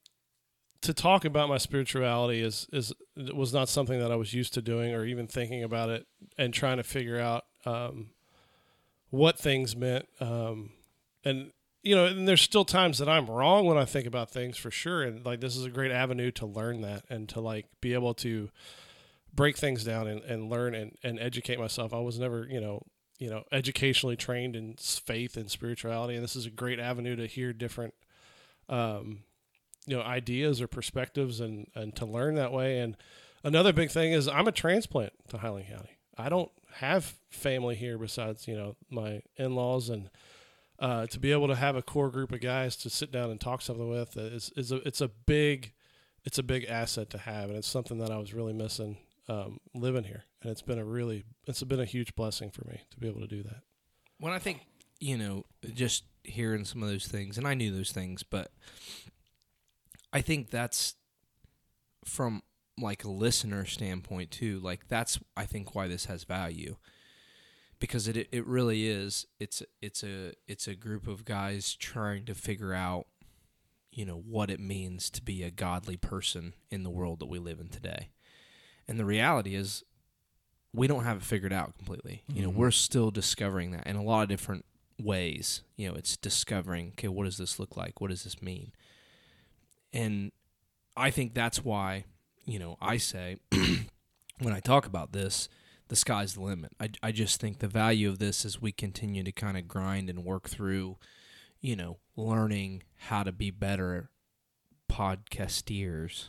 to talk about my spirituality is is was not something that I was used to doing or even thinking about it and trying to figure out um, what things meant. Um, and you know, and there's still times that I'm wrong when I think about things for sure. And like this is a great avenue to learn that and to like be able to break things down and, and learn and, and educate myself. I was never, you know, you know, educationally trained in faith and spirituality, and this is a great avenue to hear different, um, you know, ideas or perspectives and and to learn that way. And another big thing is I'm a transplant to Highland County. I don't have family here besides you know my in laws and. Uh, to be able to have a core group of guys to sit down and talk something with is, is a, it's a big it's a big asset to have and it's something that I was really missing um, living here and it's been a really it's been a huge blessing for me to be able to do that when I think, you know, just hearing some of those things, and I knew those things, but I think that's from like a listener standpoint too. Like that's I think why this has value because it it really is. It's it's a it's a group of guys trying to figure out, you know, what it means to be a godly person in the world that we live in today. And the reality is we don't have it figured out completely. You know, mm-hmm. we're still discovering that in a lot of different ways. You know, it's discovering, okay, what does this look like? What does this mean? And I think that's why, you know, I say <clears throat> when I talk about this, the sky's the limit. I, I just think the value of this as we continue to kind of grind and work through, you know, learning how to be better podcasters.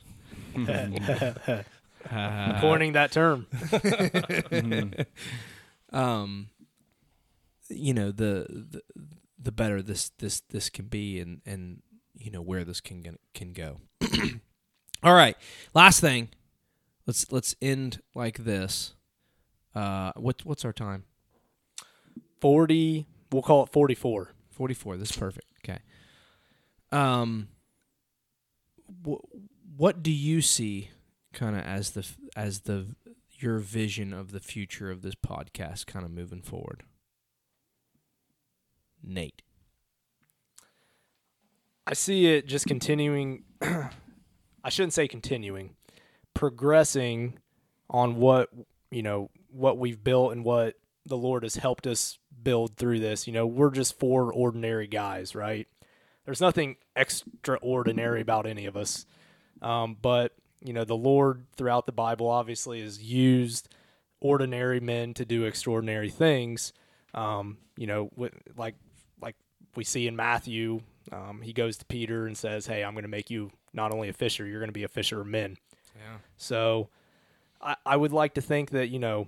<laughs> Uh, Coining that term. <laughs> um you know the, the the better this this this can be and and you know where this can can go <clears throat> all right last thing. Let's let's end like this. Uh what what's our time? 40, we'll call it 44. 44 this is perfect okay. Um wh- what do you see kind of as the as the your vision of the future of this podcast kind of moving forward? Nate. I see it just continuing. <clears throat> I shouldn't say continuing, progressing on what you know what we've built and what the Lord has helped us build through this. You know, we're just four ordinary guys, right? There's nothing extraordinary about any of us, um, but you know, the Lord throughout the Bible obviously has used ordinary men to do extraordinary things. Um, you know, like like we see in Matthew, um, he goes to Peter and says, "Hey, I'm going to make you not only a fisher, you're going to be a fisher of men." Yeah. So I, I would like to think that, you know,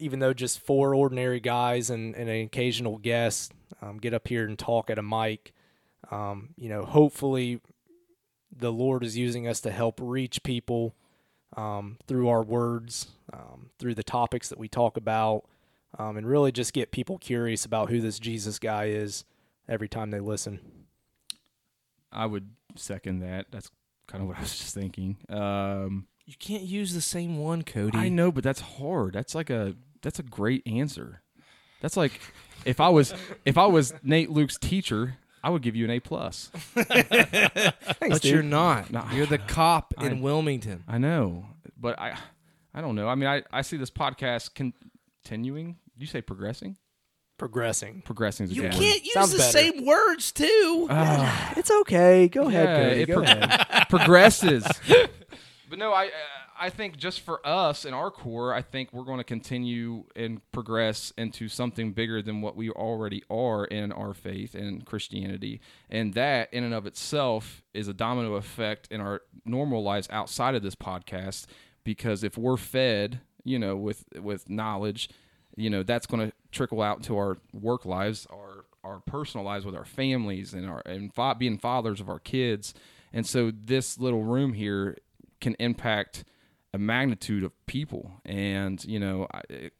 even though just four ordinary guys and, and an occasional guest um, get up here and talk at a mic, um, you know, hopefully the Lord is using us to help reach people um, through our words, um, through the topics that we talk about, um, and really just get people curious about who this Jesus guy is every time they listen. I would second that. That's kind of what I was just thinking. Um, You can't use the same one, Cody. I know, but that's hard. That's like a that's a great answer. That's like if I was if I was Nate Luke's teacher, I would give you an A plus. <laughs> but you're not. No. You're the cop <sighs> I- in Wilmington. I know, but I I don't know. I mean, I I see this podcast continuing. You say progressing? Progressing. Progressing is a You good can't use Sounds the better. same words too. word. Ah. <sighs> It's okay. Go Yeah, ahead, Cody. it Go pro- ahead. progresses. <laughs> but no, I uh, I think just for us and our core, I think we're going to continue and progress into something bigger than what we already are in our faith and Christianity, and that in and of itself is a domino effect in our normal lives outside of this podcast. Because if we're fed, you know, with with knowledge, you know, that's going to trickle out into our work lives, our our personal lives with our families, and our and fa- being fathers of our kids. And so this little room here can impact a magnitude of people and you know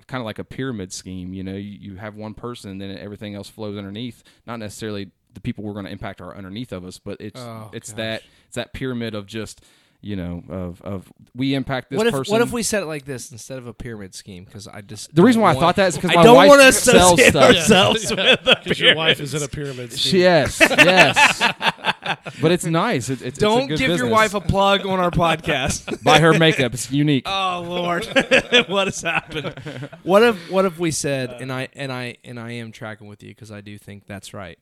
kind of like a pyramid scheme you know you, you have one person and then everything else flows underneath not necessarily the people we're going to impact are underneath of us but it's Oh, it's gosh. that it's that pyramid of just you know of of we impact this what if person what if we said it like this instead of a pyramid scheme? Because I just the reason why I thought that is because I my don't wife want to sells associate stuff. ourselves <laughs> with Because your wife is in a pyramid scheme. yes <laughs> yes but it's nice it, it's, it's a Don't good give your wife a plug on our podcast. <laughs> buy her makeup it's unique oh Lord, what has happened? What if what if we said and I and I and I am tracking with you because I do think that's right.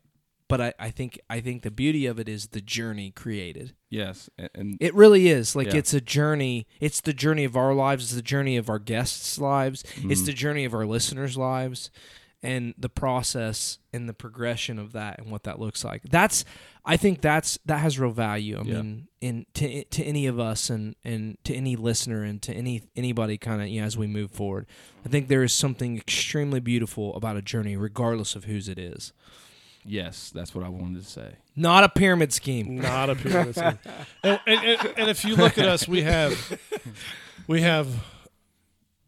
But I, I think I think the beauty of it is the journey created. yes and, and It really is. Like Yeah. it's a journey. It's the journey of our lives. It's the journey of our guests' lives. It's mm-hmm. the journey of our listeners' lives, and the process and the progression of that and what that looks like. That's. I think that's that has real value. I Yeah. mean, in to to any of us and and to any listener and to any anybody kind of you know, as we move forward. I think there is something extremely beautiful about a journey, regardless of whose it is. Yes that's what i wanted to say Not a pyramid scheme. Not a pyramid scheme. And, and, and, and if you look at us, we have we have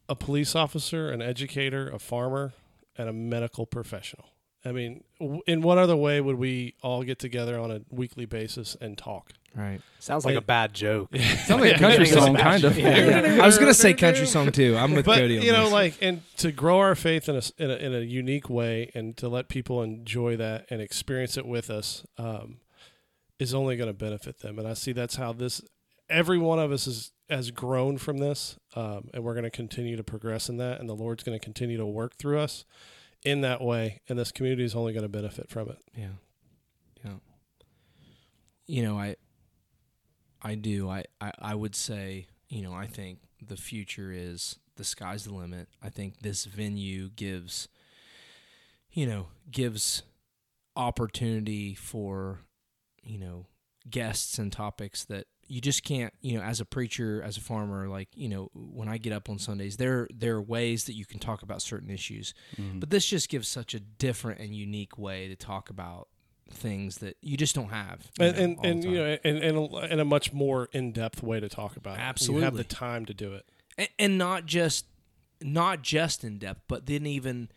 a police officer, an educator, a farmer, and a medical professional. I mean, w- in what other way would we all get together on a weekly basis and talk? Right. Sounds like a bad joke. <laughs> sounds like a country <laughs> song kind of I was gonna say country song too. I'm with but Cody. On you know, this. like, and to grow our faith in a, s- in a in a unique way, and to let people enjoy that and experience it with us, um, is only going to benefit them. And I see that's how this. Every one of us is has grown from this, um, and we're going to continue to progress in that. And the Lord's going to continue to work through us in that way, and this community is only going to benefit from it. Yeah. Yeah. You know, I I do. I, I, I would say, you know, I think the future is the sky's the limit. I think this venue gives you know, gives opportunity for, you know, guests and topics that you just can't, you know, as a preacher, as a farmer, like, you know, when I get up on Sundays, there there are ways that you can talk about certain issues. Mm-hmm. But this just gives such a different and unique way to talk about things that you just don't have. And know, and, and you know, and, and a, and a much more in depth way to talk about it. You have the time to do it. and, and not just not just in depth, but then even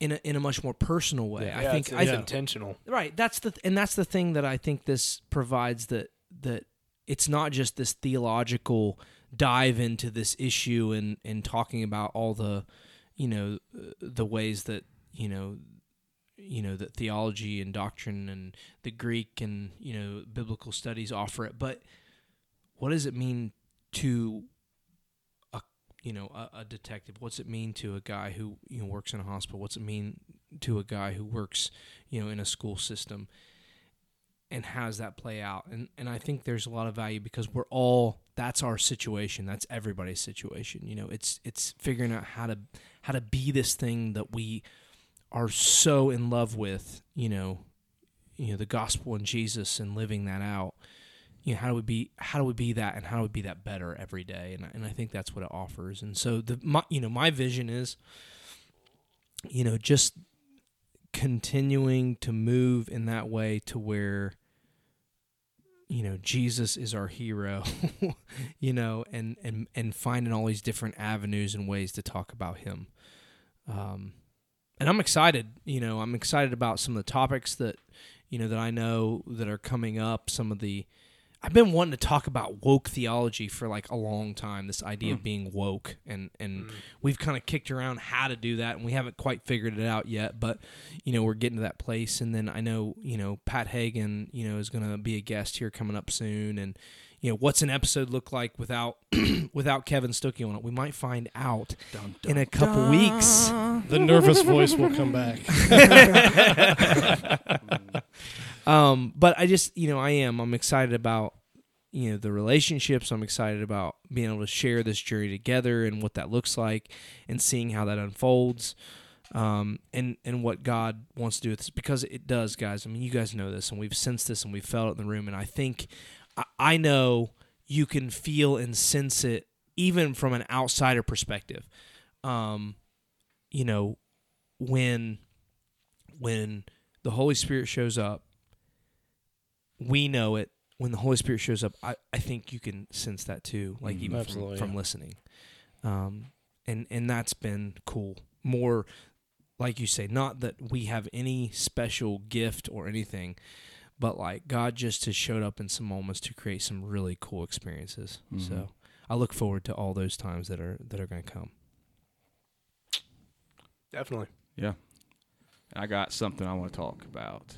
in a in a much more personal way. I Yeah, think it's, I it's Yeah. intentional. Right. That's the and that's the thing that I think this provides that that it's not just this theological dive into this issue and and talking about all the you know the ways that you know you know that theology and doctrine and the Greek and you know biblical studies offer it. But what does it mean to a you know a, a detective? What's it mean to a guy who you know works in a hospital? What's it mean to a guy who works you know in a school system and has that play out and and I think there's a lot of value because we're all that's our situation that's everybody's situation you know it's it's figuring out how to how to be this thing that we are so in love with you know you know the gospel and Jesus and living that out. You know, how do we be how do we be that and how do we be that better every day? And and I think that's what it offers. And so the my you know my vision is you know just continuing to move in that way to where you know Jesus is our hero <laughs> you know and and and finding all these different avenues and ways to talk about him. Um and I'm excited you know I'm excited about some of the topics that you know that I know that are coming up some of the I've been wanting to talk about woke theology for like a long time. This idea of being woke, and and we've kind of kicked around how to do that, and we haven't quite figured it out yet. But you know, we're getting to that place. And then I know you know Pat Hagen, you know, is going to be a guest here coming up soon. And you know, what's an episode look like without <clears throat> without Kevin Stuckey on it? We might find out in a couple weeks. The nervous voice will come back. <laughs> <laughs> <laughs> Um, but I just, you know, I am. I'm excited about, you know, the relationships. I'm excited about being able to share this journey together and what that looks like, and seeing how that unfolds, um, and and what God wants to do with this because it does, guys. I mean, you guys know this, and we've sensed this, and we've felt it in the room, and I think, I, I know you can feel and sense it even from an outsider perspective. Um, you know, when when the Holy Spirit shows up we know it when the Holy Spirit shows up. I, I think you can sense that too, like Mhm. even from, from yeah. listening. Um, and and that's been cool. More, like you say, not that we have any special gift or anything, but like God just has showed up in some moments to create some really cool experiences. Mhm. So I look forward to all those times that are that are going to come. Definitely. Yeah. I got something I want to talk about.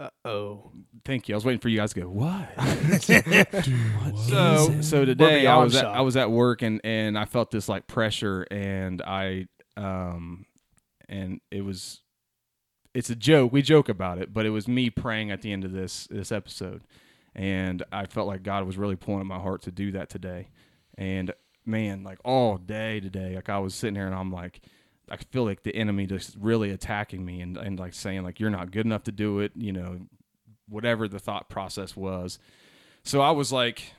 Uh oh. Thank you. I was waiting for you guys to go. What? <laughs> What so so today I was at. I was at work and and I felt this like pressure and I um and it was it's a joke we joke about it but it was me praying at the end of this this episode and I felt like God was really pulling at my heart to do that today and man like all day today like I was sitting here and I'm like I feel like the enemy just really attacking me and, and like saying like you're not good enough to do it you know whatever the thought process was so I was like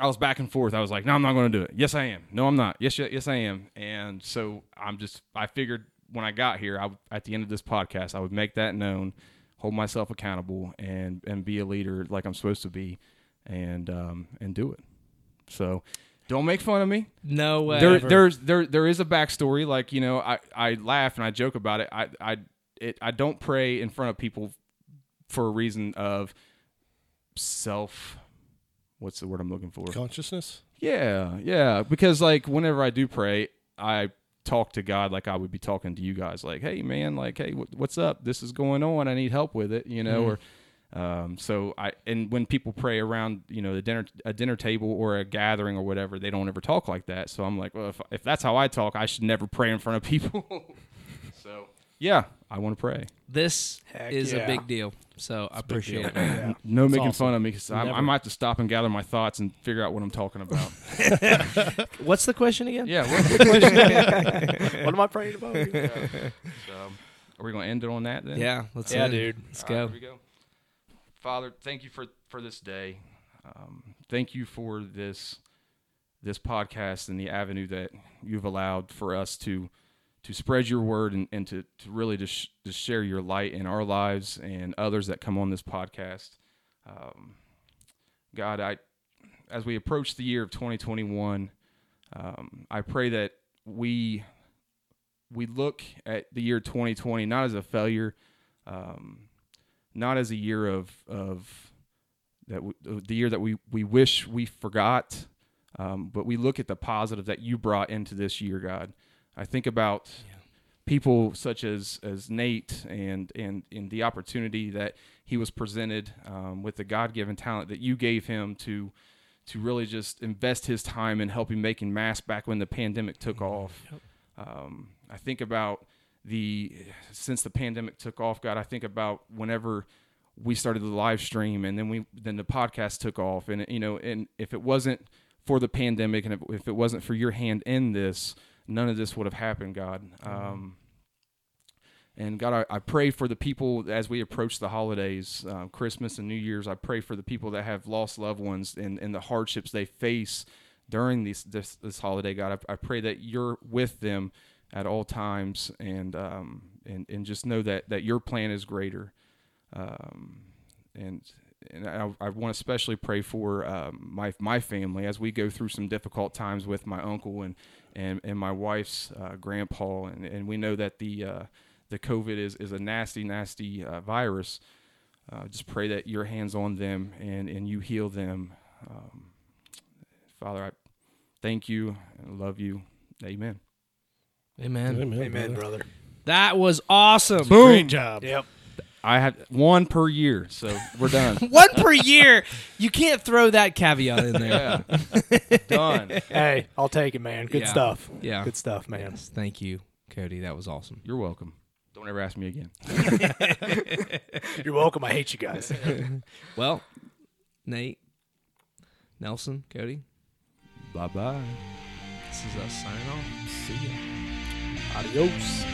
I was back and forth. I was like, no, I'm not going to do it. Yes, I am. No, I'm not. Yes, yes, I am. And so I'm just, I figured when I got here, I, at the end of this podcast, I would make that known, hold myself accountable, and and be a leader like I'm supposed to be, and um and do it. So don't make fun of me. No way. There, there's there there is a backstory. Like you know, I I laugh and I joke about it. I I it I don't pray in front of people for a reason of self. What's the word I'm looking for? Consciousness. Yeah, yeah. Because like whenever I do pray, I talk to God like I would be talking to you guys. Like, hey man, like hey, wh- what's up? This is going on. I need help with it. You know, mm. or um, so I and when people pray around, you know, the dinner a dinner table or a gathering or whatever, they don't ever talk like that. So I'm like, well, if if that's how I talk, I should never pray in front of people. <laughs> so yeah, I want to pray. this Heck is yeah. a big deal. So I appreciate it. <laughs> Yeah. No That's making awesome. fun of me because I Never. might have to stop and gather my thoughts and figure out what I'm talking about. <laughs> What's the question again? yeah. what's the question? what am I praying about? So, are we going to end it on that then? Yeah, let's Yeah, end. dude. Let's All right, go. here we go. Father, thank you for for this day. Um, thank you for this this podcast and the avenue that you've allowed for us to to spread your word and, and to, to really just, to share your light in our lives and others that come on this podcast. Um, God, I as we approach the year of 2021, um, I pray that we we look at the year 2020 not as a failure, um, not as a year of of that w- the year that we we wish we forgot, um, but we look at the positive that you brought into this year, God. I think about people such as as Nate and and and the opportunity that he was presented um, with the God given talent that you gave him to to really just invest his time in helping making masks back when the pandemic took off. Um, I think about the since the pandemic took off, God. I think about whenever we started the live stream and then we then the podcast took off, and you know, and if it wasn't for the pandemic and if, if it wasn't for your hand in this, none of this would have happened, God. Um, And God, I, I pray for the people as we approach the holidays, uh, Christmas and New Year's. I pray for the people that have lost loved ones and, and the hardships they face during these, this, this holiday. God, I, I pray that you're with them at all times and, um, and, and just know that, that your plan is greater. Um, and and I, I want to especially pray for um, my my family as we go through some difficult times with my uncle and and, and my wife's uh, grandpa, and, and we know that the uh, the COVID is, is a nasty, nasty uh, virus. Uh, just pray that your hands on them and, and you heal them. Um, Father, I thank you and love you. Amen. Amen. Amen, Amen, brother. brother. That was awesome. Boom. Great job. Yep. I had one per year, so we're done. <laughs> One per year. You can't throw that caveat in there. yeah, <laughs> done. Hey, I'll take it, man. Good Yeah. stuff. Yeah. Good stuff, man. Yes, thank you, Cody. That was awesome. You're welcome. Don't ever ask me again. <laughs> You're welcome. I hate you guys. Well, Nate, Nelson, Cody, Bye bye. this is us signing off. See ya. Adios.